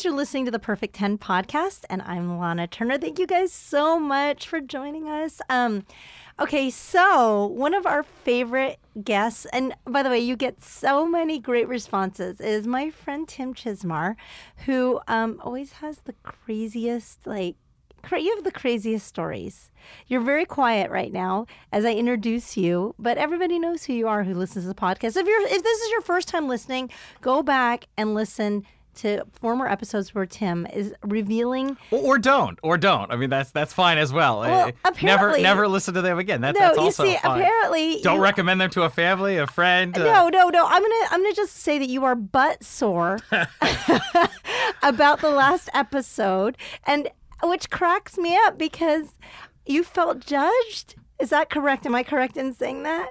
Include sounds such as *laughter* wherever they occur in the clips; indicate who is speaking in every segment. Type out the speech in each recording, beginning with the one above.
Speaker 1: guys, you're listening to the Perfect 10 podcast, and I'm Lahna Turner. Thank you guys so much for joining us. Um, okay, so one of our favorite guests, and by the way, you get so many great responses, is my friend Tim Chizmar, who um, always has the craziest, like, you have the craziest stories. You're very quiet right now as I introduce you, but everybody knows who you are who listens to the podcast. If you're if this is your first time listening, go back and listen to former episodes where Tim is revealing
Speaker 2: Or, or don't, or don't. I mean, that's that's fine as well.
Speaker 1: Well,
Speaker 2: Eh,
Speaker 1: apparently-
Speaker 2: never never listen to them again. That,
Speaker 1: No,
Speaker 2: that's
Speaker 1: you see,
Speaker 2: fine.
Speaker 1: apparently
Speaker 2: Don't
Speaker 1: you-
Speaker 2: recommend them to a family, a friend. uh,
Speaker 1: No, no, no. I'm gonna I'm gonna just say that you are butt sore *laughs* *laughs* about the last episode, and which cracks me up because you felt judged. Is that correct? Am I correct in saying that?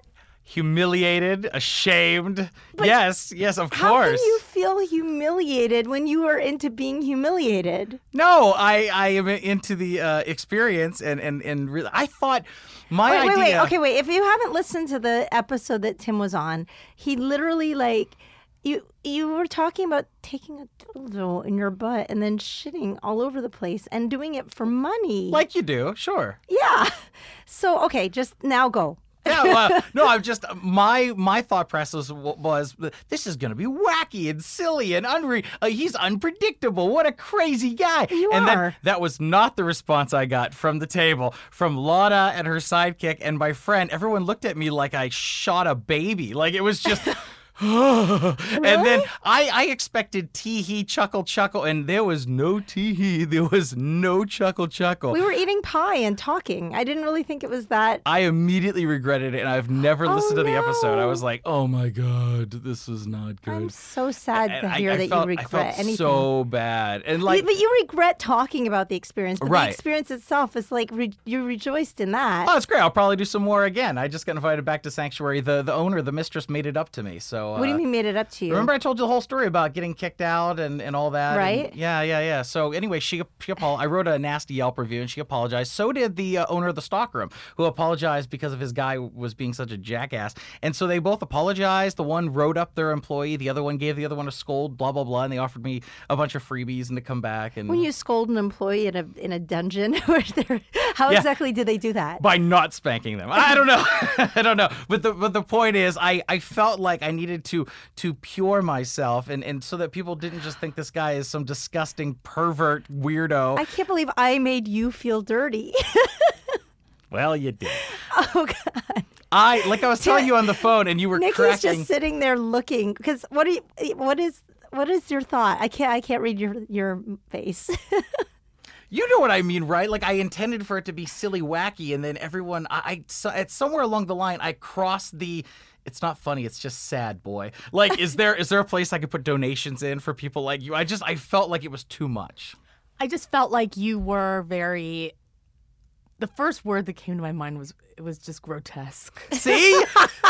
Speaker 2: Humiliated, ashamed. yes, yes, of
Speaker 1: How
Speaker 2: course.
Speaker 1: How can you feel humiliated when you are into being humiliated?
Speaker 2: No, I I am into the uh, experience, and and and really, I thought my
Speaker 1: Wait,
Speaker 2: idea.
Speaker 1: wait, wait. Okay, wait. If you haven't listened to the episode that Tim was on, he literally like you you were talking about taking a dildo in your butt and then shitting all over the place and doing it for money.
Speaker 2: Like you do, sure.
Speaker 1: yeah. So okay, just now go.
Speaker 2: Yeah, well, no, I'm just my my thought process was this is gonna be wacky and silly and unre. Uh, he's unpredictable. What a crazy guy!
Speaker 1: You
Speaker 2: and
Speaker 1: are.
Speaker 2: then that was not the response I got from the table, from Lahna and her sidekick and my friend. Everyone looked at me like I shot a baby. Like it was just. *laughs* *laughs* and then I, I expected tee hee chuckle chuckle and there was no tee hee *laughs* there was no chuckle chuckle
Speaker 1: We were eating pie and talking. I didn't really think it was that.
Speaker 2: I immediately regretted it, and I've never
Speaker 1: Oh,
Speaker 2: listened to the episode. I was like, "Oh my god, this was not good."
Speaker 1: I'm so sad
Speaker 2: And
Speaker 1: to hear
Speaker 2: I
Speaker 1: that
Speaker 2: felt-
Speaker 1: you
Speaker 2: I
Speaker 1: regret
Speaker 2: felt
Speaker 1: anything.
Speaker 2: so bad, and like,
Speaker 1: but you regret talking about the experience. But
Speaker 2: Right.
Speaker 1: the experience itself is like re- you rejoiced in that.
Speaker 2: oh, it's great. I'll probably do some more again. I just got invited back to Sanctuary. The the owner, the mistress, made it up to me. So
Speaker 1: what do you
Speaker 2: uh,
Speaker 1: mean made it up to you?
Speaker 2: Remember, I told you the whole story about getting kicked out and, and all that. and-
Speaker 1: Right.
Speaker 2: yeah, yeah, yeah. So anyway, she she apologized. I wrote a nasty Yelp review, and she apologized. So did the uh, owner of the stockroom, who apologized because of his guy was being such a jackass. And so they both apologized. The one wrote up their employee. The other one gave the other one a scold. Blah blah blah. And they offered me a bunch of freebies and to come back. And
Speaker 1: when you scold an employee in a in a dungeon, *laughs* how
Speaker 2: Yeah.
Speaker 1: exactly do they do that?
Speaker 2: by not spanking them. I don't know. *laughs* I don't know. But the but the point is I, I felt like I needed to to pure myself and, and so that people didn't just think this guy is some disgusting pervert weirdo.
Speaker 1: I can't believe I made you feel dirty. *laughs*
Speaker 2: well, you did.
Speaker 1: oh God,
Speaker 2: I like I was telling you on the phone and you were
Speaker 1: Nikki's
Speaker 2: cracking
Speaker 1: just sitting there looking. Because what do you? What is? What is your thought? I can't. I can't read your your face. *laughs*
Speaker 2: You know what I mean, right? Like I intended for it to be silly, wacky, and then everyone, I, I so, at somewhere along the line, I crossed the. It's not funny. It's just sad, boy. Like, is there is there a place I could put donations in for people like you? I just I felt like it was too much.
Speaker 3: I just felt like you were very. The first word that came to my mind was it was just grotesque. *laughs*
Speaker 2: See,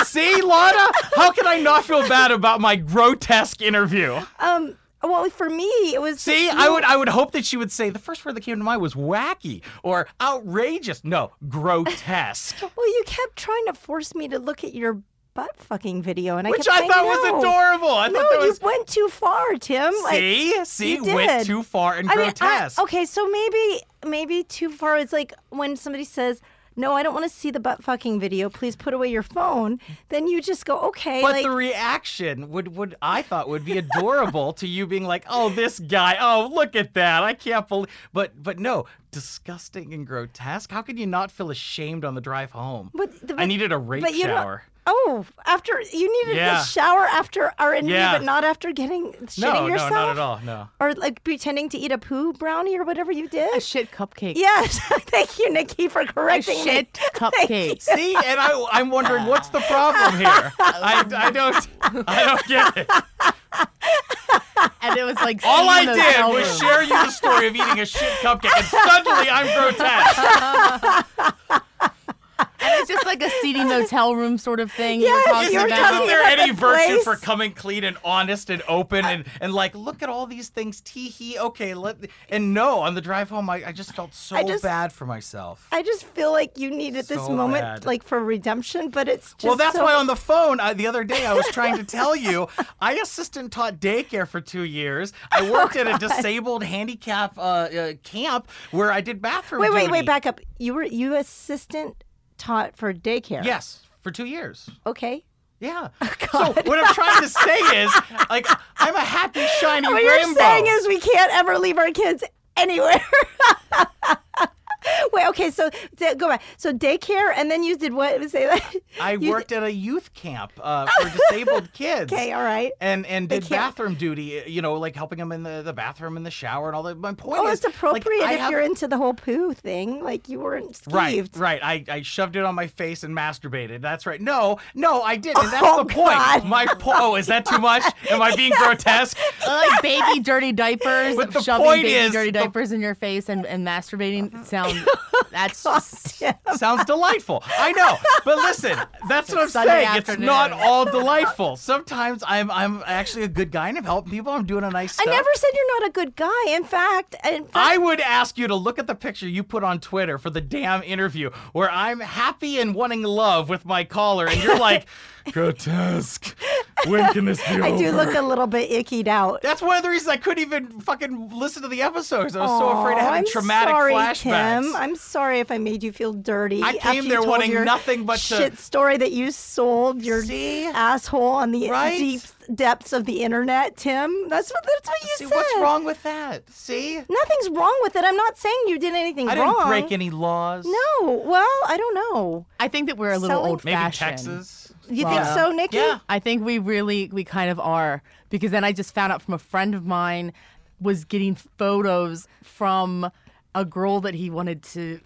Speaker 2: see, Lahna, how can I not feel bad about my grotesque interview?
Speaker 1: um. Well, for me, it was.
Speaker 2: See, I would I would hope that she would say the first word that came to my mind was wacky or outrageous. No, grotesque. *laughs*
Speaker 1: Well, you kept trying to force me to look at your butt fucking video, and I
Speaker 2: Which
Speaker 1: kept
Speaker 2: I thought was adorable. I
Speaker 1: No,
Speaker 2: thought
Speaker 1: you
Speaker 2: was
Speaker 1: went too far, Tim. Like,
Speaker 2: See, see,
Speaker 1: you
Speaker 2: went too far and
Speaker 1: I mean, I-
Speaker 2: grotesque.
Speaker 1: okay, so maybe maybe too far is like when somebody says, "No, I don't want to see the butt fucking video. Please put away your phone." Then you just go, "Okay."
Speaker 2: But
Speaker 1: like,
Speaker 2: the reaction would would I thought would be adorable to you being like, "Oh, this guy. Oh, look at that. I can't believe." But but no, disgusting and grotesque. How can you not feel ashamed on the drive home?
Speaker 1: But the-
Speaker 2: I needed a rape
Speaker 1: but
Speaker 2: shower.
Speaker 1: Oh, after you needed
Speaker 2: Yeah.
Speaker 1: a shower after our interview,
Speaker 2: Yeah.
Speaker 1: but not after getting shitting
Speaker 2: No,
Speaker 1: yourself.
Speaker 2: no, not at all. No.
Speaker 1: Or like pretending to eat a poo brownie or whatever you did.
Speaker 3: A shit cupcake.
Speaker 1: Yes, *laughs* thank you, Nikki, for
Speaker 3: A
Speaker 1: correcting me.
Speaker 3: shit *laughs* cupcake.
Speaker 2: See, and I I'm wondering what's the problem here. I, I don't I don't get it.
Speaker 3: and it was like
Speaker 2: All I
Speaker 3: seen in the
Speaker 2: did
Speaker 3: hotel
Speaker 2: was share you the story of eating a shit cupcake, and suddenly I'm grotesque. *laughs*
Speaker 3: And it's just like a seedy *laughs* motel room sort of thing.
Speaker 1: Yes,
Speaker 3: you were talking
Speaker 1: you were
Speaker 3: about.
Speaker 2: Isn't there
Speaker 1: about
Speaker 2: any
Speaker 1: the
Speaker 2: virtue
Speaker 1: place.
Speaker 2: for coming clean and honest and open and, and like look at all these things tee hee okay let and no on the drive home I, I just felt so
Speaker 1: I just-
Speaker 2: bad for myself.
Speaker 1: I just feel like you needed this moment,
Speaker 2: bad.
Speaker 1: like for redemption, but it's just
Speaker 2: well, that's
Speaker 1: so-
Speaker 2: why on the phone uh, the other day I was trying to tell you *laughs* I assistant taught daycare for two years. I *laughs* worked at a disabled handicap uh, uh, camp where I did bathroom.
Speaker 1: Wait, wait, wait, back up. You were you assistant taught for daycare.
Speaker 2: Yes, for two years.
Speaker 1: Okay.
Speaker 2: Yeah. *laughs*
Speaker 1: Oh,
Speaker 2: so what I'm trying to say is, like, I'm a happy *laughs* shiny
Speaker 1: What
Speaker 2: rainbow.
Speaker 1: you're saying is we can't ever leave our kids anywhere. *laughs* *laughs* Wait, okay, so go back. So daycare, and then you did what? *laughs* Say that.
Speaker 2: I
Speaker 1: You-
Speaker 2: worked at a youth camp uh, for disabled *laughs* kids.
Speaker 1: Okay, all right.
Speaker 2: And and did bathroom duty, you know, like helping them in the, the bathroom and the shower and all that. My point
Speaker 1: Oh,
Speaker 2: is,
Speaker 1: it's appropriate
Speaker 2: like,
Speaker 1: if
Speaker 2: have-
Speaker 1: you're into the whole poo thing. Like you weren't skeeved.
Speaker 2: Right, right. I, I shoved it on my face and masturbated. That's right. No, no, I didn't. And that's
Speaker 1: Oh,
Speaker 2: the point.
Speaker 1: God.
Speaker 2: My po- oh, is that too much? Am I being grotesque?
Speaker 3: like baby dirty diapers,
Speaker 2: But the
Speaker 3: shoving
Speaker 2: point
Speaker 3: baby
Speaker 2: is-
Speaker 3: dirty
Speaker 2: the-
Speaker 3: diapers in your face and, and masturbating sound *laughs* that's just
Speaker 2: Sounds delightful. I know, but listen, that's what I'm
Speaker 3: Sunday
Speaker 2: saying. It's not all delightful. Sometimes I'm I'm actually a good guy and I'm helping people. I'm doing a nice
Speaker 1: job.
Speaker 2: I
Speaker 1: never said you're not a good guy. In fact, in fact
Speaker 2: I would ask you to look at the picture you put on Twitter for the damn interview where I'm happy and wanting love with my caller, and you're like, *laughs* grotesque. When can this be *laughs*
Speaker 1: I do look a little bit ickied out.
Speaker 2: That's one of the reasons I couldn't even fucking listen to the episodes. I was so afraid of
Speaker 1: Aw,
Speaker 2: having
Speaker 1: I'm
Speaker 2: traumatic
Speaker 1: sorry,
Speaker 2: flashbacks.
Speaker 1: Tim. I'm sorry if I made you feel dirty.
Speaker 2: I
Speaker 1: after
Speaker 2: came there wanting nothing but to-
Speaker 1: shit story that you sold your
Speaker 2: See?
Speaker 1: asshole on the
Speaker 2: Right?
Speaker 1: deep depths of the internet, Tim. That's what that's what you
Speaker 2: See,
Speaker 1: said.
Speaker 2: what's wrong with that? See?
Speaker 1: Nothing's wrong with it. I'm not saying you did anything wrong.
Speaker 2: I didn't break any laws.
Speaker 1: No. Well, I don't know.
Speaker 3: I think that we're a little
Speaker 1: Selling-
Speaker 3: old
Speaker 2: Maybe
Speaker 3: fashioned.
Speaker 2: Texas.
Speaker 1: You
Speaker 3: Well,
Speaker 1: think so, Nikki?
Speaker 2: Yeah.
Speaker 3: I think we really we kind of are because then I just found out from a friend of mine was getting photos from a girl that he wanted to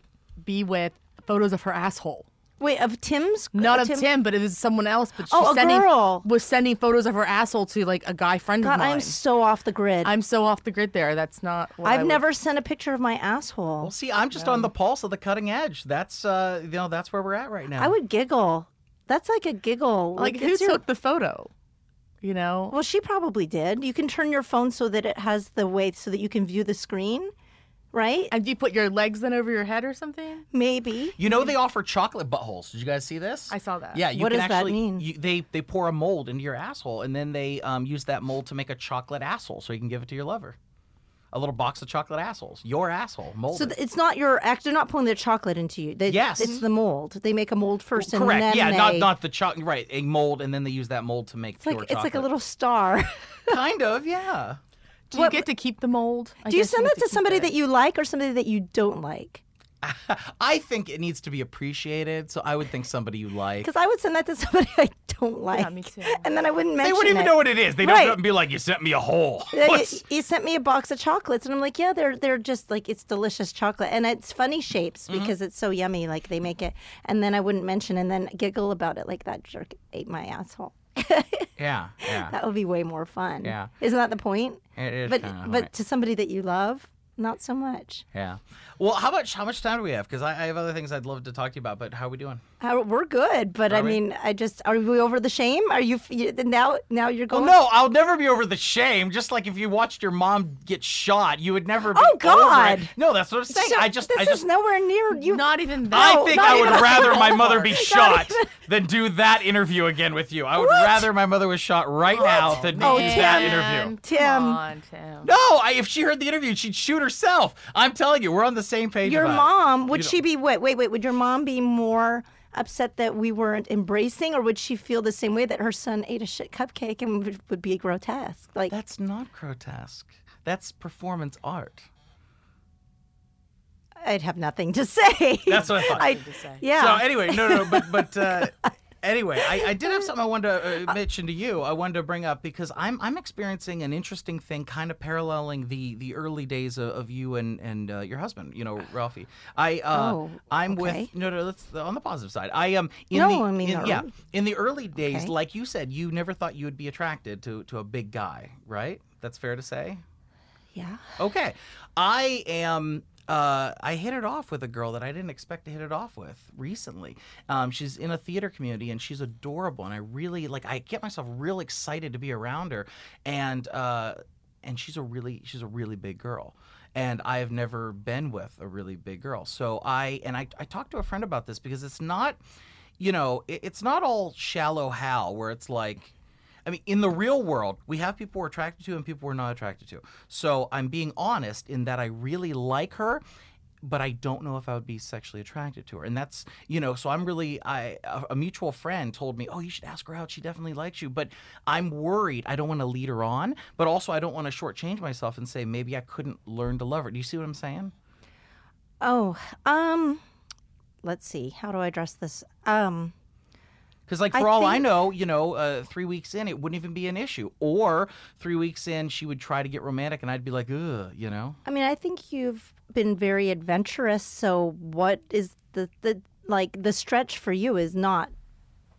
Speaker 3: be with, photos of her asshole.
Speaker 1: Wait, of Tim's?
Speaker 3: Not of Tim, but it was someone else. But she
Speaker 1: Oh, a
Speaker 3: sending,
Speaker 1: girl.
Speaker 3: was sending photos of her asshole to like a guy friend
Speaker 1: God,
Speaker 3: of mine.
Speaker 1: I'm so off the grid.
Speaker 3: I'm so off the grid there. That's not. What I
Speaker 1: I've
Speaker 3: would-
Speaker 1: never sent a picture of my asshole.
Speaker 2: Well, see, I'm just on the pulse of the cutting edge. That's uh, you know, that's where we're at right now.
Speaker 1: I would giggle. That's like a giggle.
Speaker 3: like who
Speaker 1: it's your-
Speaker 3: took the photo. You know,
Speaker 1: Well, she probably did. You can turn your phone so that it has the way so that you can view the screen, right?
Speaker 3: and do you put your legs then over your head or something.
Speaker 1: Maybe.
Speaker 2: You know they offer chocolate buttholes. Did you guys see this?
Speaker 3: I saw that.
Speaker 2: Yeah, you
Speaker 1: What
Speaker 2: can
Speaker 1: does that
Speaker 2: actually
Speaker 1: mean?
Speaker 2: You, they they pour a mold into your asshole and then they um, use that mold to make a chocolate asshole so you can give it to your lover. A little box of chocolate assholes. Your asshole mold.
Speaker 1: So th- it's not your act. They're not pulling the chocolate into you. They,
Speaker 2: Yes.
Speaker 1: It's the mold. They make a mold first, and
Speaker 2: Correct.
Speaker 1: then
Speaker 2: yeah,
Speaker 1: they,
Speaker 2: not not the chocolate. Right, a mold, and then they use that mold to make
Speaker 1: It's
Speaker 2: pure
Speaker 1: like
Speaker 2: chocolate.
Speaker 1: it's like a little star. *laughs*
Speaker 2: kind of, yeah.
Speaker 3: Do you get to keep the mold? I
Speaker 1: Do you send
Speaker 3: get
Speaker 1: that to
Speaker 3: keep
Speaker 1: somebody
Speaker 3: it.
Speaker 1: that you like or somebody that you don't like? *laughs*
Speaker 2: I think it needs to be appreciated. So I would think somebody you like.
Speaker 1: Because I would send that to *laughs* somebody I don't like.
Speaker 3: me too.
Speaker 1: And then I wouldn't mention
Speaker 2: They wouldn't even
Speaker 1: it.
Speaker 2: know what it is. They
Speaker 1: Right.
Speaker 2: don't be like, "You sent me a hole." *laughs*
Speaker 1: Yeah,
Speaker 2: What's-
Speaker 1: you, you sent me a box of chocolates, and I'm like, yeah, they're they're just like it's delicious chocolate, and it's funny shapes
Speaker 2: Mm-hmm.
Speaker 1: because it's so yummy. Like they make it, and then I wouldn't mention, and then giggle about it like that jerk ate my asshole.
Speaker 2: yeah, yeah.
Speaker 1: That would be way more fun.
Speaker 2: Yeah.
Speaker 1: isn't that the point?
Speaker 2: It is
Speaker 1: But
Speaker 2: kinda
Speaker 1: but
Speaker 2: right.
Speaker 1: to somebody that you love, not so much.
Speaker 2: Yeah. Well, how much how much time do we have? Because I, I have other things I'd love to talk to you about. But how are we doing?
Speaker 1: Uh, we're good, but I
Speaker 2: we?
Speaker 1: mean, I just are we over the shame? Are you, you now? Now you're
Speaker 2: Well,
Speaker 1: going.
Speaker 2: no, I'll never be over the shame. Just like if you watched your mom get shot, you would never be
Speaker 1: Oh,
Speaker 2: over it.
Speaker 1: God.
Speaker 2: No, that's what I'm saying.
Speaker 1: So
Speaker 2: I just
Speaker 1: this
Speaker 2: I just
Speaker 1: is nowhere near you.
Speaker 3: Not even that.
Speaker 2: I think I would
Speaker 1: even-
Speaker 2: rather my *laughs* mother be shot
Speaker 1: even-
Speaker 2: than do that interview again with you. I would
Speaker 1: What?
Speaker 2: rather my mother was shot right now than
Speaker 1: Oh,
Speaker 2: do that
Speaker 1: Tim.
Speaker 2: interview.
Speaker 1: Tim.
Speaker 3: Come on, Tim.
Speaker 2: No, I, if she heard the interview, she'd shoot herself. I'm telling you, we're on the same page.
Speaker 1: Your
Speaker 2: about it.
Speaker 1: mom would
Speaker 2: You
Speaker 1: she be wait wait wait? Would your mom be more upset that we weren't embracing, or would she feel the same way that her son ate a shit cupcake and would, would be grotesque? Like
Speaker 2: That's not grotesque. That's performance art.
Speaker 1: I'd have nothing to *laughs* say.
Speaker 2: That's what I thought.
Speaker 1: I,
Speaker 3: to say.
Speaker 1: yeah.
Speaker 2: So anyway, no, no, but but uh, *laughs* anyway, I, I did have something I wanted to uh, mention to you. I wanted to bring up because I'm I'm experiencing an interesting thing, kind of paralleling the the early days of, of you and and uh, your husband. You know, Ralphie. I uh,
Speaker 1: Oh,
Speaker 2: I'm
Speaker 1: okay.
Speaker 2: with no no. That's on the positive side. I am in
Speaker 1: No,
Speaker 2: the
Speaker 1: I mean,
Speaker 2: in- yeah in the early days,
Speaker 1: Okay.
Speaker 2: like you said, you never thought you would be attracted to to a big guy, right? That's fair to say.
Speaker 1: yeah.
Speaker 2: Okay. I am uh, I hit it off with a girl that I didn't expect to hit it off with recently. Um, she's in a theater community and she's adorable, and I really like. I get myself real excited to be around her, and uh, and she's a really she's a really big girl. And I have never been with a really big girl. So I and I, I talked to a friend about this because it's not, you know, it, it's not all shallow Hal where it's like I mean, in the real world, we have people we're attracted to and people we're not attracted to. So I'm being honest in that I really like her, but I don't know if I would be sexually attracted to her. And that's, you know, so I'm really, I a, mutual friend told me, oh, you should ask her out. She definitely likes you. But I'm worried. I don't want to lead her on, but also I don't want to shortchange myself and say maybe I couldn't learn to love her. Do you see what I'm saying?
Speaker 1: Oh, um, let's see. How do I address this? Um,
Speaker 2: Because, like,
Speaker 1: I
Speaker 2: for all I know, you know, uh, three weeks in, it wouldn't even be an issue. Or three weeks in, she would try to get romantic, and I'd be like, ugh, you know?
Speaker 1: I mean, I think you've been very adventurous. So, what is the the like the stretch for you is not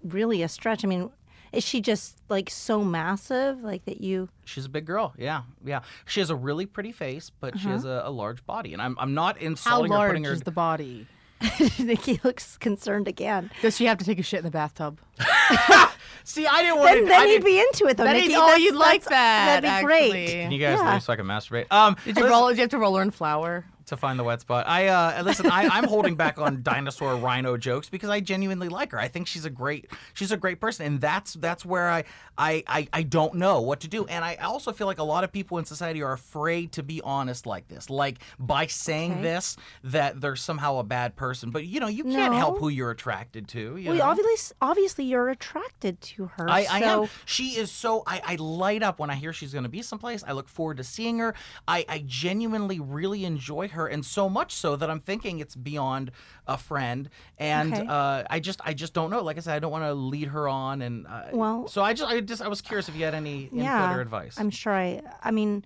Speaker 1: really a stretch. I mean, is she just like so massive, like that you?
Speaker 2: She's a big girl. Yeah, yeah. She has a really pretty face, but she has a, a large body. And I'm, I'm not
Speaker 3: How
Speaker 2: insulting or
Speaker 3: large
Speaker 2: putting her.
Speaker 3: is the body? *laughs*
Speaker 1: Nikki looks concerned again.
Speaker 3: Does she have to take a shit in the bathtub? *laughs*
Speaker 2: See, I didn't want
Speaker 1: Then,
Speaker 2: to.
Speaker 1: then
Speaker 2: I
Speaker 1: he'd be into it though.
Speaker 3: Then
Speaker 1: Nikki,
Speaker 3: he'd- oh,
Speaker 1: That's-
Speaker 3: you'd like that,
Speaker 1: That'd be great.
Speaker 2: Can you guys
Speaker 1: Yeah.
Speaker 2: leave so I can masturbate? Um,
Speaker 3: Did you roll? Did you have to roll her in flour?
Speaker 2: To find the wet spot. I uh, listen. I, I'm holding back on dinosaur rhino jokes because I genuinely like her. I think she's a great she's a great person, and that's that's where I I I, I don't know what to do. And I also feel like a lot of people in society are afraid to be honest like this. Like by saying
Speaker 1: Okay.
Speaker 2: this, that they're somehow a bad person. But you know, you can't help who you're attracted to. You
Speaker 1: Well, obviously, obviously, you're attracted to her.
Speaker 2: I, I am. She is so. I, I light up when I hear she's going to be someplace. I look forward to seeing her. I, I genuinely really enjoy her, and so much so that I'm thinking it's beyond a friend. And
Speaker 1: Okay.
Speaker 2: uh, I just, I just don't know. Like I said, I don't want to lead her on. And uh,
Speaker 1: Well-
Speaker 2: so I just, I just, I was curious if you had any input
Speaker 1: yeah,
Speaker 2: or advice.
Speaker 1: I'm sure I. I mean,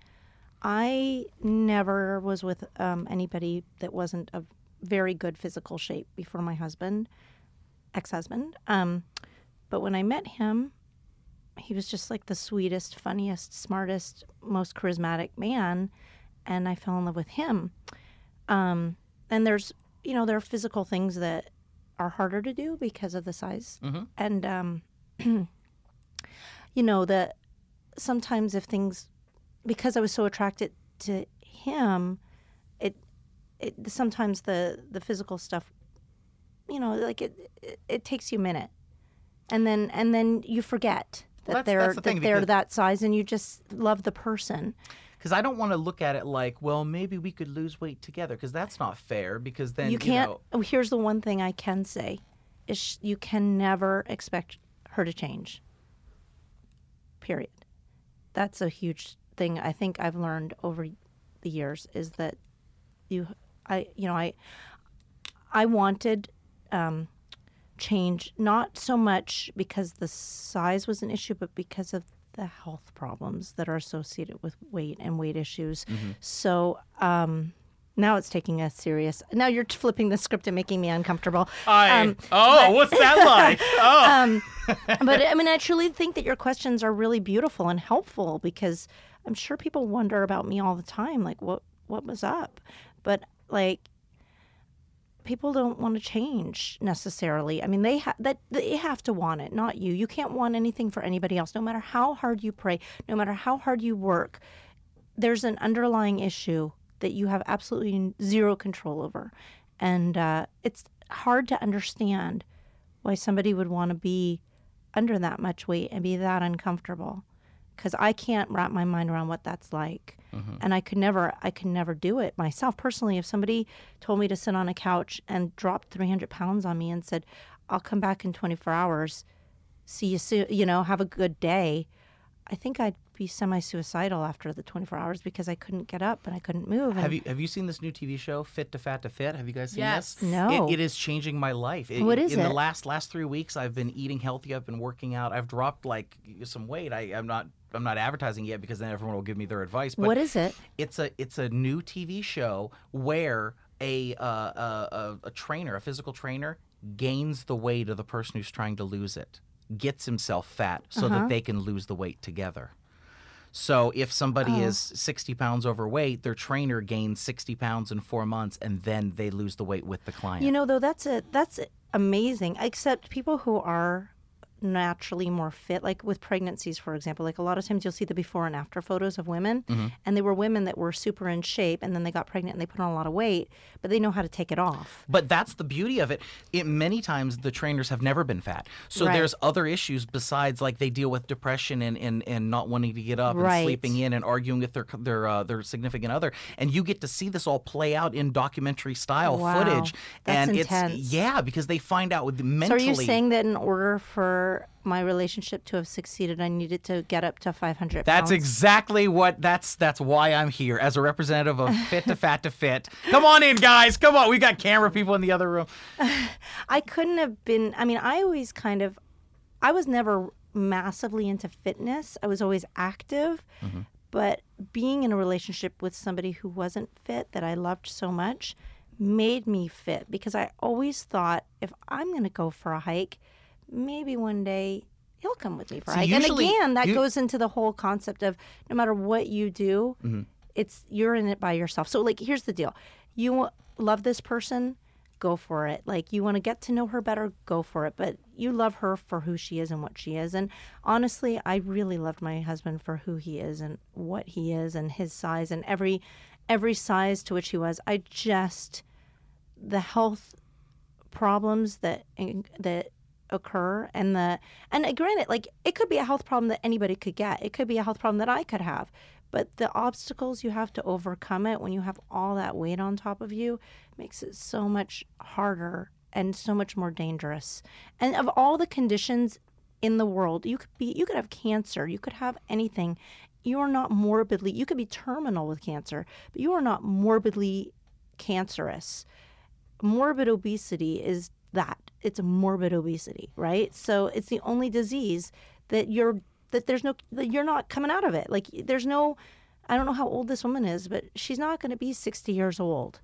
Speaker 1: I never was with um, anybody that wasn't a very good physical shape before my husband, ex-husband. Um, but when I met him, he was just like the sweetest, funniest, smartest, most charismatic man, and I fell in love with him. Um, and there's, you know, there are physical things that are harder to do because of the size,
Speaker 2: Mhm.
Speaker 1: and um, *clears throat* you know that sometimes if things because I was so attracted to him, it it sometimes the the physical stuff, you know, like it it, it takes you a minute, and then and then you forget that
Speaker 2: that's-
Speaker 1: they're
Speaker 2: that's the
Speaker 1: that they're
Speaker 2: because-
Speaker 1: that size, and you just love the person.
Speaker 2: Because I don't want to look at it like, well, maybe we could lose weight together. Because that's not fair. Because then
Speaker 1: you can't.
Speaker 2: know,
Speaker 1: oh, here's the one thing I can say: is sh- you can never expect her to change. Period. That's a huge thing. I think I've learned over the years is that you, I, you know, I, I wanted um, change not so much because the size was an issue, but because of the health problems that are associated with weight and weight issues. So um, now it's taking us serious. Now you're flipping the script and making me uncomfortable.
Speaker 2: I.
Speaker 1: Um,
Speaker 2: oh, what's that *laughs* like? Oh.
Speaker 1: um, *laughs* but I mean, I truly think that your questions are really beautiful and helpful because I'm sure people wonder about me all the time, like what what was up. But like, people don't want to change necessarily. I mean, they ha- that they have to want it, not you. You can't want anything for anybody else, no matter how hard you pray, no matter how hard you work. There's an underlying issue that you have absolutely zero control over, and uh, it's hard to understand why somebody would want to be under that much weight and be that uncomfortable because I can't wrap my mind around what that's like. Mm-hmm. And I could never, I could never do it myself personally. If somebody told me to sit on a couch and dropped 300 pounds on me and said, I'll come back in 24 hours, see you soon, you know, have a good day, I think I'd be semi suicidal after the 24 hours because I couldn't get up and I couldn't move.
Speaker 2: Have you have you seen this new TV show, Fit to Fat to Fit? Have you guys seen
Speaker 3: Yes.
Speaker 2: this?
Speaker 1: No.
Speaker 2: It, it is changing my life. It-
Speaker 1: What is
Speaker 2: in the last last three weeks, I've been eating healthy. I've been working out. I've dropped like some weight. I, I'm not I'm not advertising yet because then everyone will give me their advice. But
Speaker 1: what is it?
Speaker 2: it's a it's a new TV show where a, uh, a, a trainer, a physical trainer, gains the weight of the person who's trying to lose it, gets himself fat so
Speaker 1: Uh-huh.
Speaker 2: that they can lose the weight together. So if somebody is 60 pounds overweight, their trainer gains 60 pounds in four months, and then they lose the weight with the client.
Speaker 1: You know, though, that's a that's amazing. Except people who are naturally more fit, like with pregnancies, for example. Like a lot of times you'll see the before and after photos of women, and they were women that were super in shape, and then they got pregnant and they put on a lot of weight, but they know how to take it off.
Speaker 2: But that's the beauty of it. It many times the trainers have never been fat. So
Speaker 1: Right.
Speaker 2: there's other issues besides like they deal with depression and, and, and not wanting to get up
Speaker 1: Right.
Speaker 2: and sleeping in and arguing with their their uh, their significant other. And you get to see this all play out in documentary style
Speaker 1: Wow.
Speaker 2: footage.
Speaker 1: That's
Speaker 2: and
Speaker 1: intense.
Speaker 2: it's yeah, because they find out with
Speaker 1: So
Speaker 2: mentally
Speaker 1: are you saying that in order for my relationship to have succeeded, I needed to get up to 500
Speaker 2: That's
Speaker 1: pounds?
Speaker 2: exactly what that's that's why I'm here as a representative of Fit to Fat to Fit. Come on in, guys. Come on. We got camera people in the other room. *sighs*
Speaker 1: I couldn't have been. I mean, I always kind of, I was never massively into fitness. I was always active, mm-hmm. but being in a relationship with somebody who wasn't fit that I loved so much made me fit because I always thought if I'm going to go for a hike, maybe one day he'll come with me for a hike. and again, that
Speaker 2: you-
Speaker 1: goes into the whole concept of no matter what you do, mm-hmm. it's you're in it by yourself. So like here's the deal. You love this person, go for it. Like you want to get to know her better, go for it. But you love her for who she is and what she is. And honestly, I really loved my husband for who he is and what he is and his size and every every size to which he was. I just the health problems that that occur and the and uh, granted like it could be a health problem that anybody could get. It could be a health problem that i could have. But the obstacles you have to overcome it when you have all that weight on top of you makes it so much harder and so much more dangerous. And of all the conditions in the world you could be you could have cancer you could have anything. You are not morbidly you could be terminal with cancer but you are not morbidly cancerous. Morbid obesity is that it's a morbid obesity right so it's the only disease that you're that there's no that you're not coming out of it like there's no i don't know how old this woman is but she's not going to be 60 years old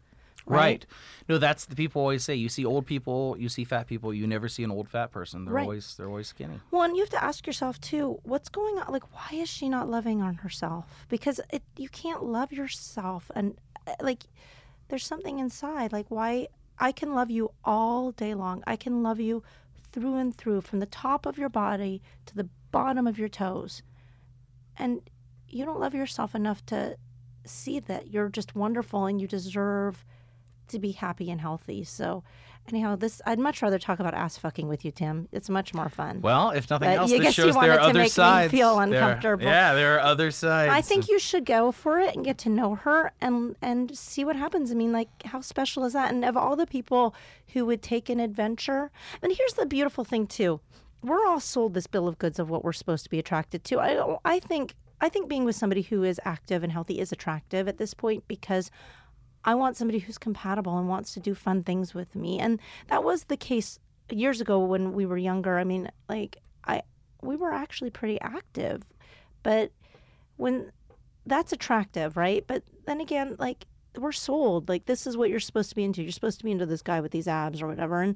Speaker 2: Right. No, that's the people always say. You see old people, you see fat people. You never see an old fat person. They're
Speaker 1: Right.
Speaker 2: always they're always skinny.
Speaker 1: well and you have to ask yourself too what's going on like why is she not loving on herself because it you can't love yourself and like there's something inside like why i can love you all day long. I can love you through and through from the top of your body to the bottom of your toes. And you don't love yourself enough to see that you're just wonderful and you deserve to be happy and healthy. So anyhow this i'd much rather talk about ass fucking with you tim it's much more fun
Speaker 2: Well, if nothing
Speaker 1: But
Speaker 2: else,
Speaker 1: you
Speaker 2: this
Speaker 1: guess you
Speaker 2: shows there
Speaker 1: wanted
Speaker 2: are
Speaker 1: to
Speaker 2: other
Speaker 1: make me
Speaker 2: sides.
Speaker 1: feel
Speaker 2: There-
Speaker 1: uncomfortable.
Speaker 2: yeah, there are other sides.
Speaker 1: I think you should go for it and get to know her and and see what happens. I mean, like how special is that? And of all the people who would take an adventure, and here's the beautiful thing too, we're all sold this bill of goods of what we're supposed to be attracted to. I I think I think being with somebody who is active and healthy is attractive at this point because I want somebody who's compatible and wants to do fun things with me. And that was the case years ago when we were younger. I mean, like I we were actually pretty active. But when that's attractive, right? But then again, like we're sold like this is what you're supposed to be into. You're supposed to be into this guy with these abs or whatever. And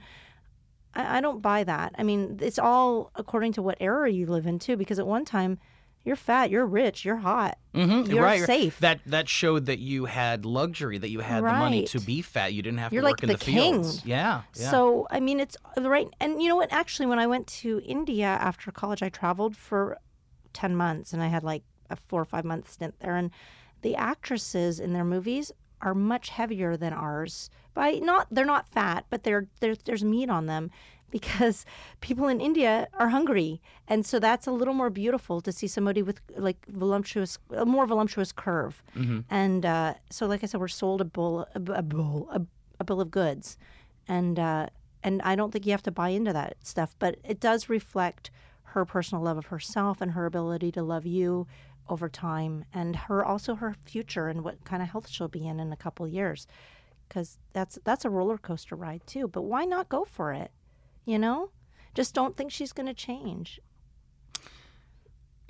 Speaker 1: I, I don't buy that. I mean, it's all according to what era you live in too, because at one time you're fat, you're rich, you're hot.
Speaker 2: Mhm,
Speaker 1: You're
Speaker 2: right.
Speaker 1: safe.
Speaker 2: That that showed that you had luxury, that you had the money to be fat. You didn't have
Speaker 1: You're
Speaker 2: to work
Speaker 1: like
Speaker 2: in
Speaker 1: the
Speaker 2: the fields. Yeah. yeah.
Speaker 1: So I mean, it's right. And you know what? Actually, when I went to India after college, I traveled for ten months, and I had like a four or five month stint there. And the actresses in their movies are much heavier than ours. By not, they're not fat, but they're, they're there's meat on them because people in India are hungry, and so that's a little more beautiful to see somebody with like voluptuous, a more voluptuous curve. And uh, so, like I said, we're sold a bull, a, a bull, a, a bill of goods, and uh, and I don't think you have to buy into that stuff, but it does reflect her personal love of herself and her ability to love you over time, and her also her future and what kind of health she'll be in in a couple years, because that's that's a roller coaster ride too. But why not go for it? You know, just don't think she's going to change.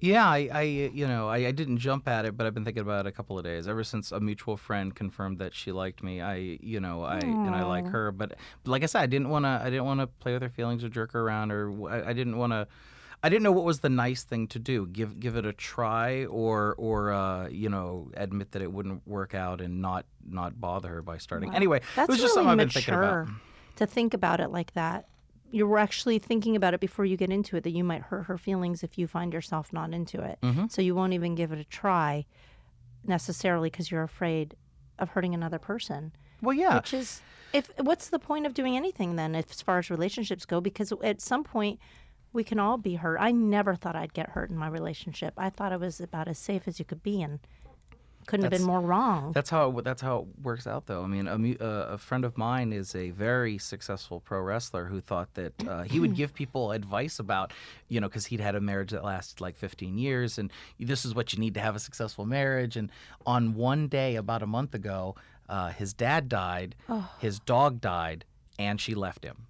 Speaker 2: Yeah, I, I you know, I, I didn't jump at it, but I've been thinking about it a couple of days. Ever since a mutual friend confirmed that she liked me, I, you know, I and I like her. But, but like I said, I didn't want to. I didn't want to play with her feelings or jerk her around, or I, I didn't want to. I didn't know what was the nice thing to do. Give give it a try, or or uh, you know admit that it wouldn't work out and not not bother her by starting. Anyway,
Speaker 1: That's
Speaker 2: it was just
Speaker 1: really
Speaker 2: something I've been thinking about.
Speaker 1: to think about it like that. You're actually thinking about it before you get into it that you might hurt her feelings if you find yourself not into it.
Speaker 2: Mm-hmm.
Speaker 1: So you won't even give it a try necessarily because you're afraid of hurting another person.
Speaker 2: Well, yeah.
Speaker 1: Which is if what's the point of doing anything then if, as far as relationships go because at some point we can all be hurt. I never thought I'd get hurt in my relationship. I thought I was about as safe as you could be and couldn't have been more wrong.
Speaker 2: That's how it, that's how it works out, though. I mean, a, uh, a friend of mine is a very successful pro wrestler who thought that uh, he would *clears throat* give people advice about, you know, because he'd had a marriage that lasted like 15 years, and this is what you need to have a successful marriage. And on one day, about a month ago, uh, his dad died, his dog died, and she left him.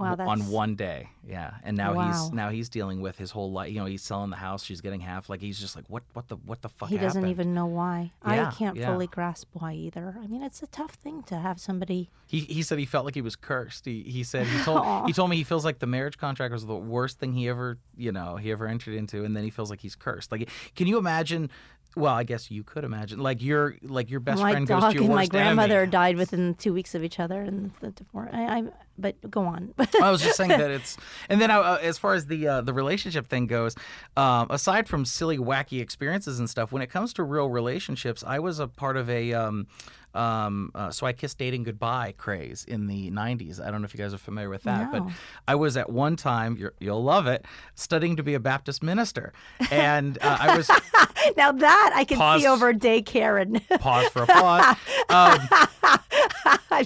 Speaker 1: Wow,
Speaker 2: on one day, yeah, and now
Speaker 1: Wow.
Speaker 2: he's now he's dealing with his whole life. You know, he's selling the house, she's getting half. Like he's just like, what, what the, what the fuck?
Speaker 1: he doesn't even know why.
Speaker 2: Yeah,
Speaker 1: I can't
Speaker 2: yeah.
Speaker 1: fully grasp why either. I mean, it's a tough thing to have somebody.
Speaker 2: He, he said he felt like he was cursed. He, he said he told *laughs* he told me he feels like the marriage contract was the worst thing he ever you know he ever entered into, and then he feels like he's cursed. Like, can you imagine? Well, I guess you could imagine. Like your like your best
Speaker 1: my
Speaker 2: friend goes to your
Speaker 1: and my grandmother
Speaker 2: enemy.
Speaker 1: died within two weeks of each other, and the divorce. I, I but go on.
Speaker 2: I was just saying that *laughs* it's, and then uh, as far as the uh, the relationship thing goes, um, aside from silly, wacky experiences and stuff, when it comes to real relationships, I was a part of a. Um, um, uh, so I kissed dating goodbye craze in the '90s. I don't know if you guys are familiar with that, but I was at one time, you're, you'll love it, studying to be a Baptist minister, and uh, I was *laughs*
Speaker 1: now that I can
Speaker 2: Pause.
Speaker 1: see over daycare, and *laughs*
Speaker 2: pause for applause. Um, *laughs*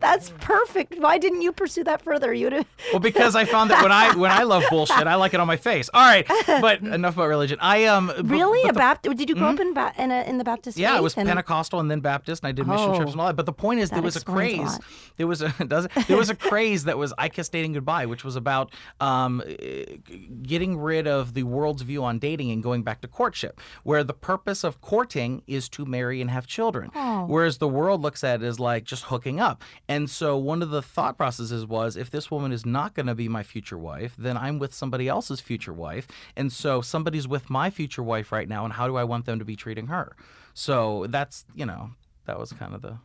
Speaker 1: that's perfect. Why didn't you pursue that further? You
Speaker 2: Well, because I found that when I when I love bullshit, I like it on my face. All right, but enough about religion. I um
Speaker 1: really a
Speaker 2: the-
Speaker 1: Baptist? Did you grow up in ba- in, a, in the Baptist?
Speaker 2: Yeah,
Speaker 1: faith?
Speaker 2: it was
Speaker 1: And-
Speaker 2: Pentecostal and then Baptist, and I did mission trips
Speaker 1: Oh,
Speaker 2: and all that. But the point is, there was a
Speaker 1: explains a
Speaker 2: craze. there was a *laughs* does it, there was a craze that was I kissed dating goodbye, which was about um, eh, getting rid of the world's view on dating and going back to courtship, where the purpose of courting is to marry and have children,
Speaker 1: Oh.
Speaker 2: whereas the world looks at it as like just hooking up. And so one of the thought processes was, if this woman is not going to be my future wife, then I'm with somebody else's future wife, and so somebody's with my future wife right now, and how do I want them to be treating her? So that's you know that was kind of the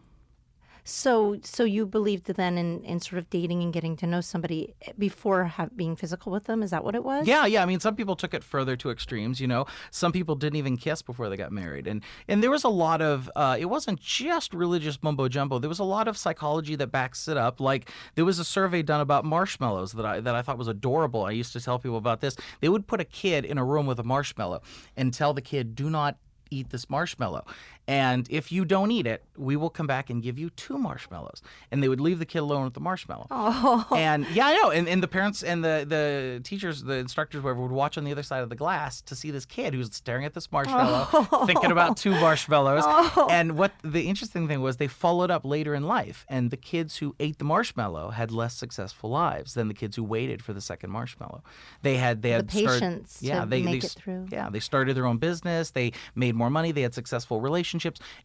Speaker 1: So, so you believed then in, in sort of dating and getting to know somebody before have, being physical with them? Is that what it was?
Speaker 2: Yeah, yeah. I mean, some people took it further to extremes. You know, some people didn't even kiss before they got married, and and there was a lot of. Uh, it wasn't just religious mumbo jumbo. There was a lot of psychology that backs it up. Like there was a survey done about marshmallows that I that I thought was adorable. I used to tell people about this. They would put a kid in a room with a marshmallow and tell the kid, "Do not." Eat this marshmallow. And if you don't eat it, we will come back and give you two marshmallows. And they would leave the kid alone with the marshmallow.
Speaker 1: Oh,
Speaker 2: And yeah, I know. And, and the parents and the, the teachers, the instructors, whatever, would watch on the other side of the glass to see this kid who's staring at this marshmallow, *laughs* thinking about two marshmallows. Oh. And what the interesting thing was, they followed up later in life, and the kids who ate the marshmallow had less successful lives than the kids who waited for the second marshmallow. They had they had started-
Speaker 1: patience to
Speaker 2: yeah, they,
Speaker 1: make
Speaker 2: they,
Speaker 1: it through.
Speaker 2: Yeah, they started their own business. They made more money. They had successful relationships,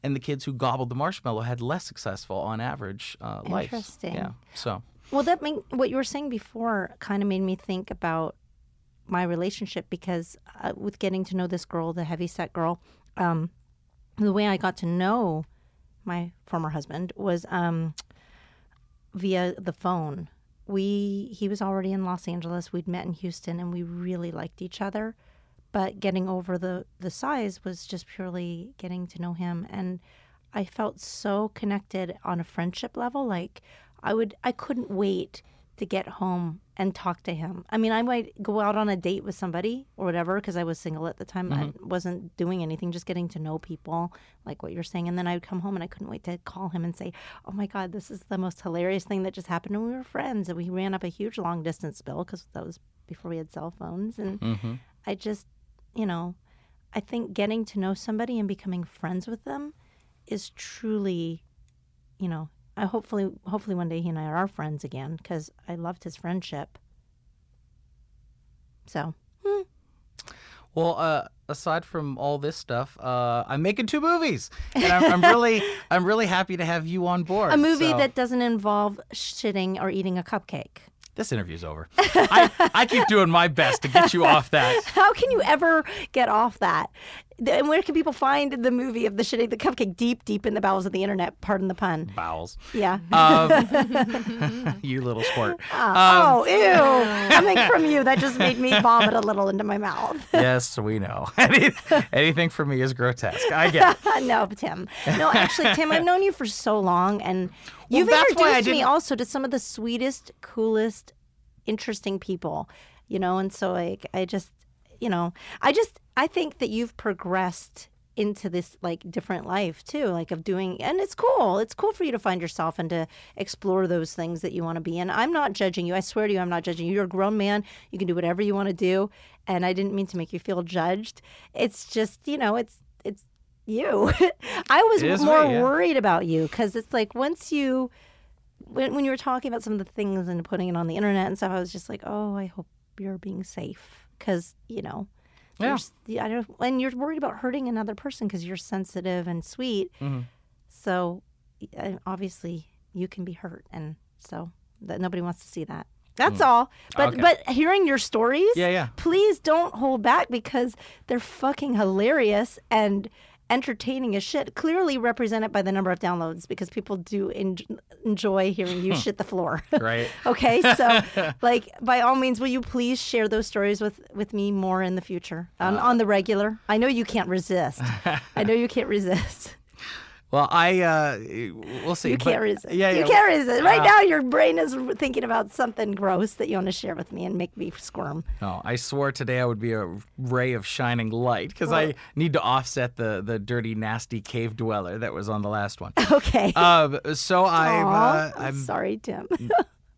Speaker 2: and the kids who gobbled the marshmallow had less successful on average uh, life.
Speaker 1: Interesting.
Speaker 2: Yeah. So.
Speaker 1: Well, that make, what you were saying before kind of made me think about my relationship because uh, with getting to know this girl, the heavyset girl, um, the way I got to know my former husband was um, via the phone. We he was already in Los Angeles. We'd met in Houston, and we really liked each other. But getting over the the size was just purely getting to know him, and I felt so connected on a friendship level. Like I would, I couldn't wait to get home and talk to him. I mean, I might go out on a date with somebody or whatever because I was single at the time. I wasn't doing anything, just getting to know people, like what you're saying. And then I'd come home and I couldn't wait to call him and say, "Oh my God, this is the most hilarious thing that just happened." And we were friends, and we ran up a huge long distance bill because that was before we had cell phones. And
Speaker 2: Mm-hmm.
Speaker 1: I just, you know, I think getting to know somebody and becoming friends with them is truly, you know, I hopefully hopefully one day he and I are friends again because I loved his friendship. So
Speaker 2: Well, uh, aside from all this stuff, uh, I'm making two movies, and I'm, I'm really, *laughs* I'm really happy to have you on board.
Speaker 1: a movie
Speaker 2: So
Speaker 1: that doesn't involve shitting or eating a cupcake.
Speaker 2: This interview's over. I, I keep doing my best to get you off that. *laughs*
Speaker 1: How can you ever get off that? Th- And where can people find the movie of the shitty the cupcake deep, deep in the bowels of the internet? Pardon the pun.
Speaker 2: Bowels.
Speaker 1: Yeah.
Speaker 2: Um, *laughs* you little squirt.
Speaker 1: oh, ew! *laughs* Coming from you, that just made me vomit a little into my mouth. *laughs*
Speaker 2: yes, we know. Anything for me is grotesque. I get it.
Speaker 1: no, Tim. No, actually, Tim, I've known you for so long, and
Speaker 2: Well,
Speaker 1: you've
Speaker 2: that's why I
Speaker 1: introduced me also to some of the sweetest, coolest, interesting people. You know, and so like I just, you know, I just I think that you've progressed into this like different life too, like of doing, and it's cool. It's cool for you to find yourself and to explore those things that you want to be. And I'm not judging you. I swear to you, I'm not judging you. You're a grown man. You can do whatever you want to do. And I didn't mean to make you feel judged. It's just, you know, it's it's you. *laughs* I was more
Speaker 2: me, yeah.
Speaker 1: worried about you because it's like once you, when, when you were talking about some of the things and putting it on the internet and stuff, I was just like, oh, I hope you're being safe because you know,
Speaker 2: Yeah.
Speaker 1: there's- I don't, and you're worried about hurting another person because you're sensitive and sweet.
Speaker 2: Mhm.
Speaker 1: So obviously you can be hurt, and so that nobody wants to see that. That's all. But.
Speaker 2: Okay.
Speaker 1: but hearing your stories,
Speaker 2: Yeah, yeah.
Speaker 1: please don't hold back because they're fucking hilarious and entertaining as shit. Clearly represented by the number of downloads because people do en- enjoy hearing you shit the floor. *laughs*
Speaker 2: Right.
Speaker 1: okay, so *laughs* like by all means, will you please share those stories with with me more in the future on,
Speaker 2: Uh,
Speaker 1: on the regular? I know you can't resist. *laughs* I know you can't resist.
Speaker 2: Well, I uh, we'll see.
Speaker 1: You can't resist.
Speaker 2: Yeah, yeah.
Speaker 1: You can't resist. Right
Speaker 2: Uh,
Speaker 1: now, your brain is thinking about something gross that you want to share with me and make me squirm.
Speaker 2: No, I swore today I would be a ray of shining light because I need to offset the the dirty, nasty cave dweller that was on the last one. *laughs*
Speaker 1: Okay.
Speaker 2: Um, so I'm uh,
Speaker 1: I'm
Speaker 2: I'm
Speaker 1: sorry, Tim.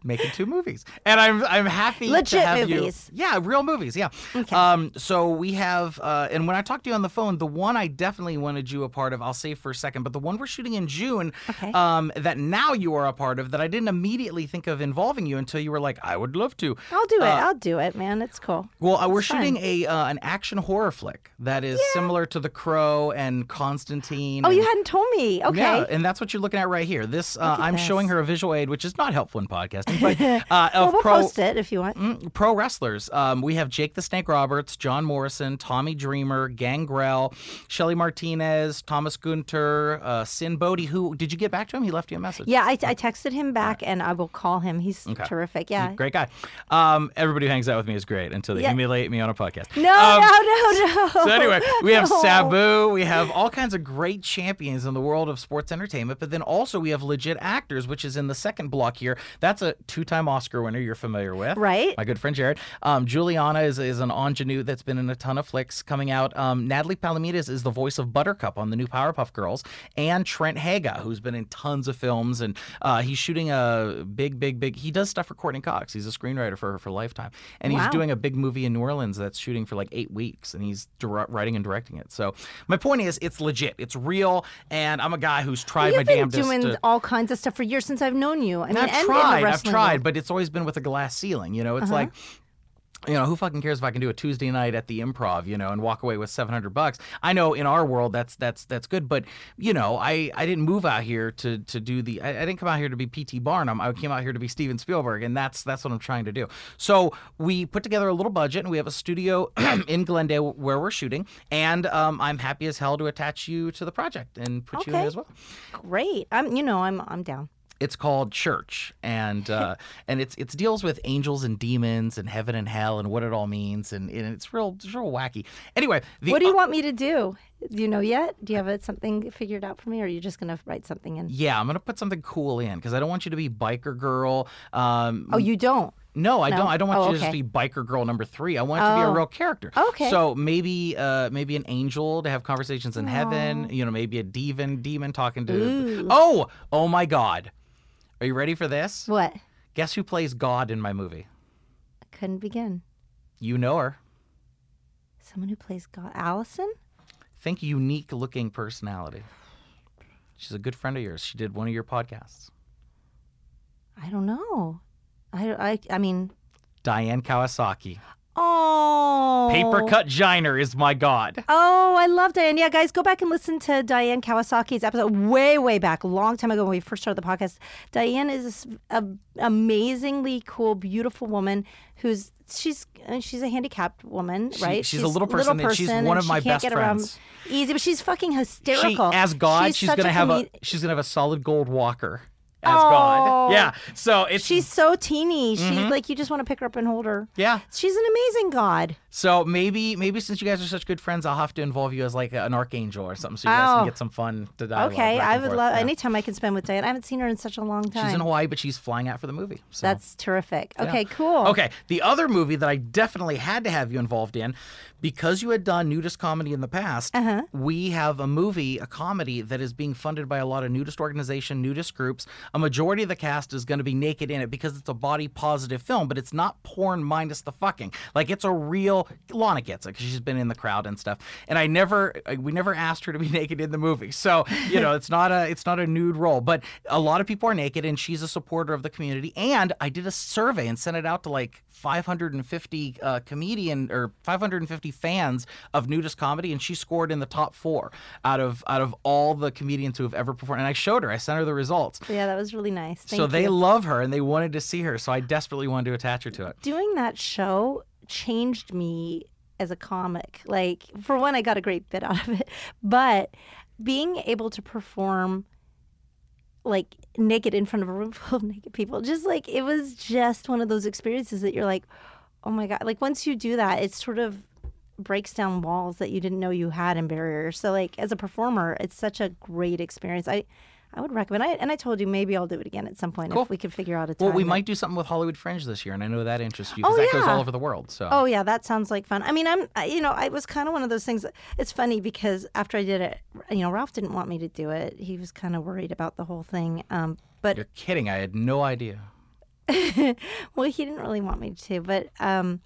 Speaker 2: Making two movies, and I'm I'm happy
Speaker 1: Legit
Speaker 2: to have
Speaker 1: movies.
Speaker 2: you. Yeah, real movies. Yeah.
Speaker 1: Okay.
Speaker 2: Um. So we have, uh, and when I talked to you on the phone, the one I definitely wanted you a part of, I'll save for a second, but the one we're shooting in June,
Speaker 1: Okay.
Speaker 2: um, that now you are a part of, that I didn't immediately think of involving you until you were like, I would love to.
Speaker 1: I'll do it.
Speaker 2: Uh,
Speaker 1: I'll do it, man. It's cool.
Speaker 2: Well, uh, we're shooting a uh, an action horror flick that is similar to The Crow and Constantine.
Speaker 1: Oh,
Speaker 2: and-
Speaker 1: you hadn't told me. Okay.
Speaker 2: Yeah, and that's what you're looking at right here. This uh, I'm showing her a visual aid, which is not helpful in podcasting, *laughs* but uh,
Speaker 1: well,
Speaker 2: of
Speaker 1: we'll
Speaker 2: pro
Speaker 1: post it if you want.
Speaker 2: Mm, pro wrestlers. Um, we have Jake the Snake Roberts, John Morrison, Tommy Dreamer, Gangrel, Shelly Martinez, Thomas Gunter, uh, Sinn Bodhi. Who did you get back to him? He left you a message.
Speaker 1: Yeah, I, I texted him back, and I will call him. He's
Speaker 2: Okay.
Speaker 1: terrific. Yeah.
Speaker 2: Great guy. Um, everybody who hangs out with me is great until they
Speaker 1: Yeah.
Speaker 2: humiliate me on a podcast.
Speaker 1: No,
Speaker 2: Um,
Speaker 1: no, no, no. *laughs*
Speaker 2: So anyway, *laughs* we have
Speaker 1: No.
Speaker 2: Sabu, we have all kinds of great champions in the world of sports entertainment, but then also we have legit actors, which is in the second block here. That's a two-time Oscar winner you're familiar with.
Speaker 1: Right.
Speaker 2: My good friend Jared. Um, Juliana is, is an ingenue that's been in a ton of flicks coming out. Um, Natalie Palomides is the voice of Buttercup on the new Powerpuff Girls. And Trent Haga, who's been in tons of films. And uh, he's shooting a big, big, big. He does stuff for Courteney Cox. He's a screenwriter for her for Lifetime. And he's
Speaker 1: Wow.
Speaker 2: doing a big movie in New Orleans that's shooting for like eight weeks. And he's writing and directing it. So my point is, it's legit, it's real. And I'm a guy who's tried
Speaker 1: You've
Speaker 2: my
Speaker 1: been doing
Speaker 2: to.
Speaker 1: all kinds of stuff for years since I've known you. I mean,
Speaker 2: I've
Speaker 1: and in the
Speaker 2: tried, I've
Speaker 1: wrestling
Speaker 2: tried, but it's always been with a glass ceiling. You know, it's
Speaker 1: Uh-huh.
Speaker 2: like. You know, who fucking cares if I can do a Tuesday night at the improv, you know, and walk away with 700 bucks? I know in our world that's that's that's good, but you know, I I didn't move out here to to do the I, I didn't come out here to be PT Barnum. I came out here to be Steven Spielberg, and that's that's what I'm trying to do. So, we put together a little budget and we have a studio *clears throat* in Glendale where we're shooting, and um, I'm happy as hell to attach you to the project and put you in as well.
Speaker 1: Great. I'm, you know, I'm, I'm down.
Speaker 2: It's called Church, and uh, *laughs* and it's it's deals with angels and demons and heaven and hell and what it all means, and, and it's real it's real wacky. Anyway, the,
Speaker 1: what do you want me to do? Do you know yet? Do you have it, something figured out for me, or are you just gonna write something in?
Speaker 2: yeah, I'm gonna put something cool in because I don't want you to be biker girl. Um,
Speaker 1: Oh, you don't.
Speaker 2: no, I
Speaker 1: no?
Speaker 2: don't. I don't want
Speaker 1: Oh,
Speaker 2: you to just be biker girl number three. I want it to be a
Speaker 1: Oh.
Speaker 2: real character.
Speaker 1: Okay.
Speaker 2: So maybe uh, maybe an angel to have conversations in heaven. You know, maybe a demon demon talking to.
Speaker 1: Ooh.
Speaker 2: Oh, oh my God, are you ready for this?
Speaker 1: What?
Speaker 2: Guess who plays God in my movie?
Speaker 1: I couldn't begin.
Speaker 2: You know her.
Speaker 1: Someone who plays God. Allison?
Speaker 2: Think unique looking personality. She's a good friend of yours. She did one of your podcasts.
Speaker 1: I don't know. I, I, I mean,
Speaker 2: Diane Kawasaki.
Speaker 1: Oh.
Speaker 2: Paper cut Jiner is my god.
Speaker 1: Oh, I love Diane. Yeah, guys, go back and listen to Diane Kawasaki's episode way, way back, a long time ago when we first started the podcast. Diane is an amazingly cool, beautiful woman who's she's she's a handicapped woman,
Speaker 2: She-
Speaker 1: right?
Speaker 2: she's a little person and she's one of my
Speaker 1: she can't
Speaker 2: best friends.
Speaker 1: Easy, but she's fucking
Speaker 2: She,
Speaker 1: hysterical.
Speaker 2: as God,
Speaker 1: She's
Speaker 2: she's, gonna have
Speaker 1: comed-
Speaker 2: a she's gonna have a solid gold walker as
Speaker 1: Oh.
Speaker 2: God. Yeah. So it's
Speaker 1: She's so teeny. She's
Speaker 2: Mm-hmm.
Speaker 1: like you just want to pick her up and hold her.
Speaker 2: yeah.
Speaker 1: She's an amazing god.
Speaker 2: So maybe maybe since you guys are such good friends, I'll have to involve you as like an archangel or something, so you guys
Speaker 1: Oh.
Speaker 2: can get some fun to dialogue.
Speaker 1: Okay, I would
Speaker 2: forth.
Speaker 1: love
Speaker 2: Yeah.
Speaker 1: anytime I can spend with Diane. I haven't seen her in such a long time.
Speaker 2: She's in Hawaii, but she's flying out for the movie. So.
Speaker 1: That's terrific.
Speaker 2: Yeah.
Speaker 1: Okay, cool.
Speaker 2: Okay, the other movie that I definitely had to have you involved in, because you had done nudist comedy in the past,
Speaker 1: Uh-huh.
Speaker 2: we have a movie, a comedy that is being funded by a lot of nudist organization, nudist groups. A majority of the cast is going to be naked in it because it's a body positive film, but it's not porn minus the fucking. Like it's a real. Lahna gets it because she's been in the crowd and stuff. And I never, we never asked her to be *laughs* naked in the movie, so you know it's not a, it's not a nude role. But a lot of people are naked, and she's a supporter of the community. And I did a survey and sent it out to like 550 uh, comedian or 550 fans of nudist comedy, and she scored in the top four out of out of all the comedians who have ever performed. And I showed her, I sent her the results.
Speaker 1: Yeah, that was really nice. Thank
Speaker 2: so they love her and they wanted to see her. So I desperately wanted to attach her to it.
Speaker 1: doing that show changed me as a comic. Like, for one, I got a great bit *laughs* out of it, but being able to perform like naked in front of a room *laughs* full of naked people, just like it was just one of those experiences that you're like, oh my God. Like, once you do that, it sort of breaks down walls that you didn't know you had and barriers. So, like, as a performer, it's such a great experience. I, I would recommend. I and I told you maybe I'll do it again at some point
Speaker 2: Cool.
Speaker 1: if we could figure out a time.
Speaker 2: Well, we
Speaker 1: that-
Speaker 2: might do something with Hollywood Fringe this year, and I know that interests you because
Speaker 1: Oh,
Speaker 2: that goes all over the world. So
Speaker 1: Oh yeah, that sounds like fun. I mean, I'm I- you know, I was kind of one of those things. It's funny because after I did it, you know, Ralph didn't want me to do it. He was kind of worried about the whole thing. Um, but
Speaker 2: you're kidding. I had no idea. *laughs*
Speaker 1: well, he didn't really want me to. But um,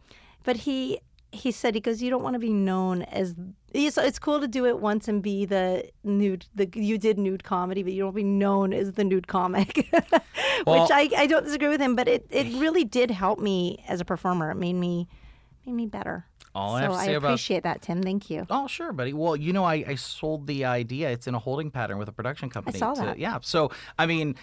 Speaker 1: but he he said he goes, you don't want to be known as. It's, it's cool to do it once and be the nude. The you did nude comedy, but you don't be known as the nude comic. *laughs*
Speaker 2: Well-
Speaker 1: Which I, I don't disagree with him, but it, it really did help me as a performer. It made me made me better.
Speaker 2: All I have to say
Speaker 1: I
Speaker 2: about
Speaker 1: appreciate that, Tim. Thank you.
Speaker 2: Oh, sure, buddy. Well, you know, I, I sold the idea. It's in a holding pattern with a production company.
Speaker 1: I saw
Speaker 2: to-
Speaker 1: that.
Speaker 2: Yeah. So, I mean,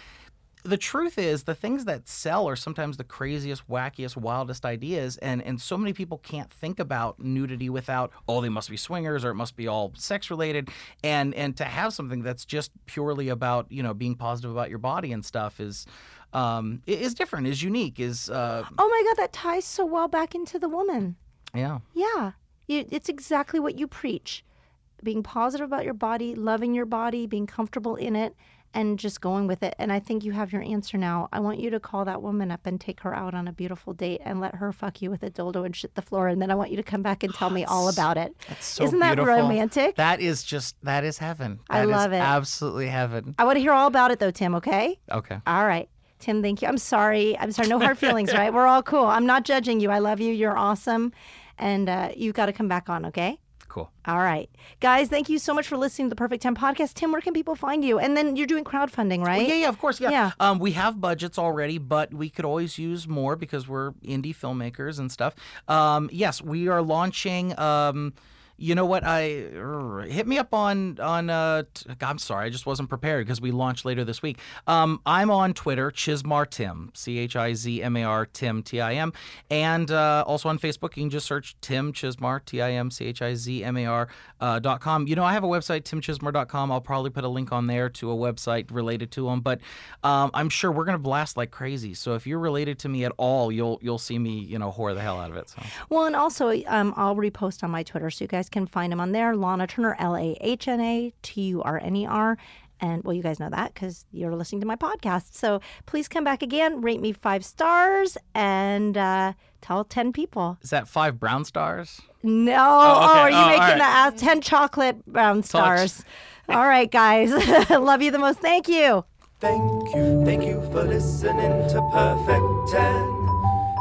Speaker 2: the truth is, the things that sell are sometimes the craziest, wackiest, wildest ideas, and and so many people can't think about nudity without oh, they must be swingers or it must be all sex related, and and to have something that's just purely about you know being positive about your body and stuff is. Um, is different, is unique, is uh,
Speaker 1: Oh my God, that ties so well back into the woman.
Speaker 2: yeah.
Speaker 1: Yeah, it's exactly what you preach: being positive about your body, loving your body, being comfortable in it, and just going with it. And I think you have your answer now. I want you to call that woman up and take her out on a beautiful date and let her fuck you with a dildo and shit the floor. And then I want you to come back and tell me *sighs* all about it.
Speaker 2: That's so
Speaker 1: Isn't that
Speaker 2: beautiful.
Speaker 1: romantic?
Speaker 2: That is just that is heaven.
Speaker 1: I
Speaker 2: That is
Speaker 1: love it.
Speaker 2: Absolutely heaven.
Speaker 1: I want to hear all about it though, Tim. Okay.
Speaker 2: Okay.
Speaker 1: All right. Tim, thank you. I'm sorry. I'm sorry. No hard *laughs* feelings, right? We're all cool. I'm not judging you. I love you. You're awesome. And uh, you've got to come back on, okay?
Speaker 2: Cool.
Speaker 1: All right. Guys, thank you so much for listening to the Perfect 10 podcast. Tim, where can people find you? And then you're doing crowdfunding, right?
Speaker 2: Yeah, yeah, of course, yeah.
Speaker 1: Yeah.
Speaker 2: Um, we have budgets already, but we could always use more because we're indie filmmakers and stuff. Um, yes, we are launching. Um, you know what? I hit me up on on. Uh, I'm sorry, I just wasn't prepared because we launch later this week. Um, I'm on Twitter, Chizmar Tim, C H I Z M A R Tim T I M, and uh, also on Facebook. You can just search Tim Chizmar T I M C H I Z M A R uh, dot com. You know, I have a website, timchizmar.com. I'll probably put a link on there to a website related to them, but um, I'm sure we're gonna blast like crazy. So if you're related to me at all, you'll you'll see me, you know, whore the hell out of it. So
Speaker 1: Well, and also, um, I'll repost on my Twitter so you guys can find him on there. Lahna Turner, L A H N A T U R N E R. And well, you guys know that because you're listening to my podcast. So please come back again, rate me five stars, and uh, tell 10 people.
Speaker 2: is that five brown stars?
Speaker 1: No.
Speaker 2: Oh, okay.
Speaker 1: are you
Speaker 2: Oh,
Speaker 1: making
Speaker 2: right.
Speaker 1: the ass 10 chocolate brown stars? All right, guys. *laughs* Love you the most. Thank you.
Speaker 4: Thank you, thank you for listening to Perfect 10.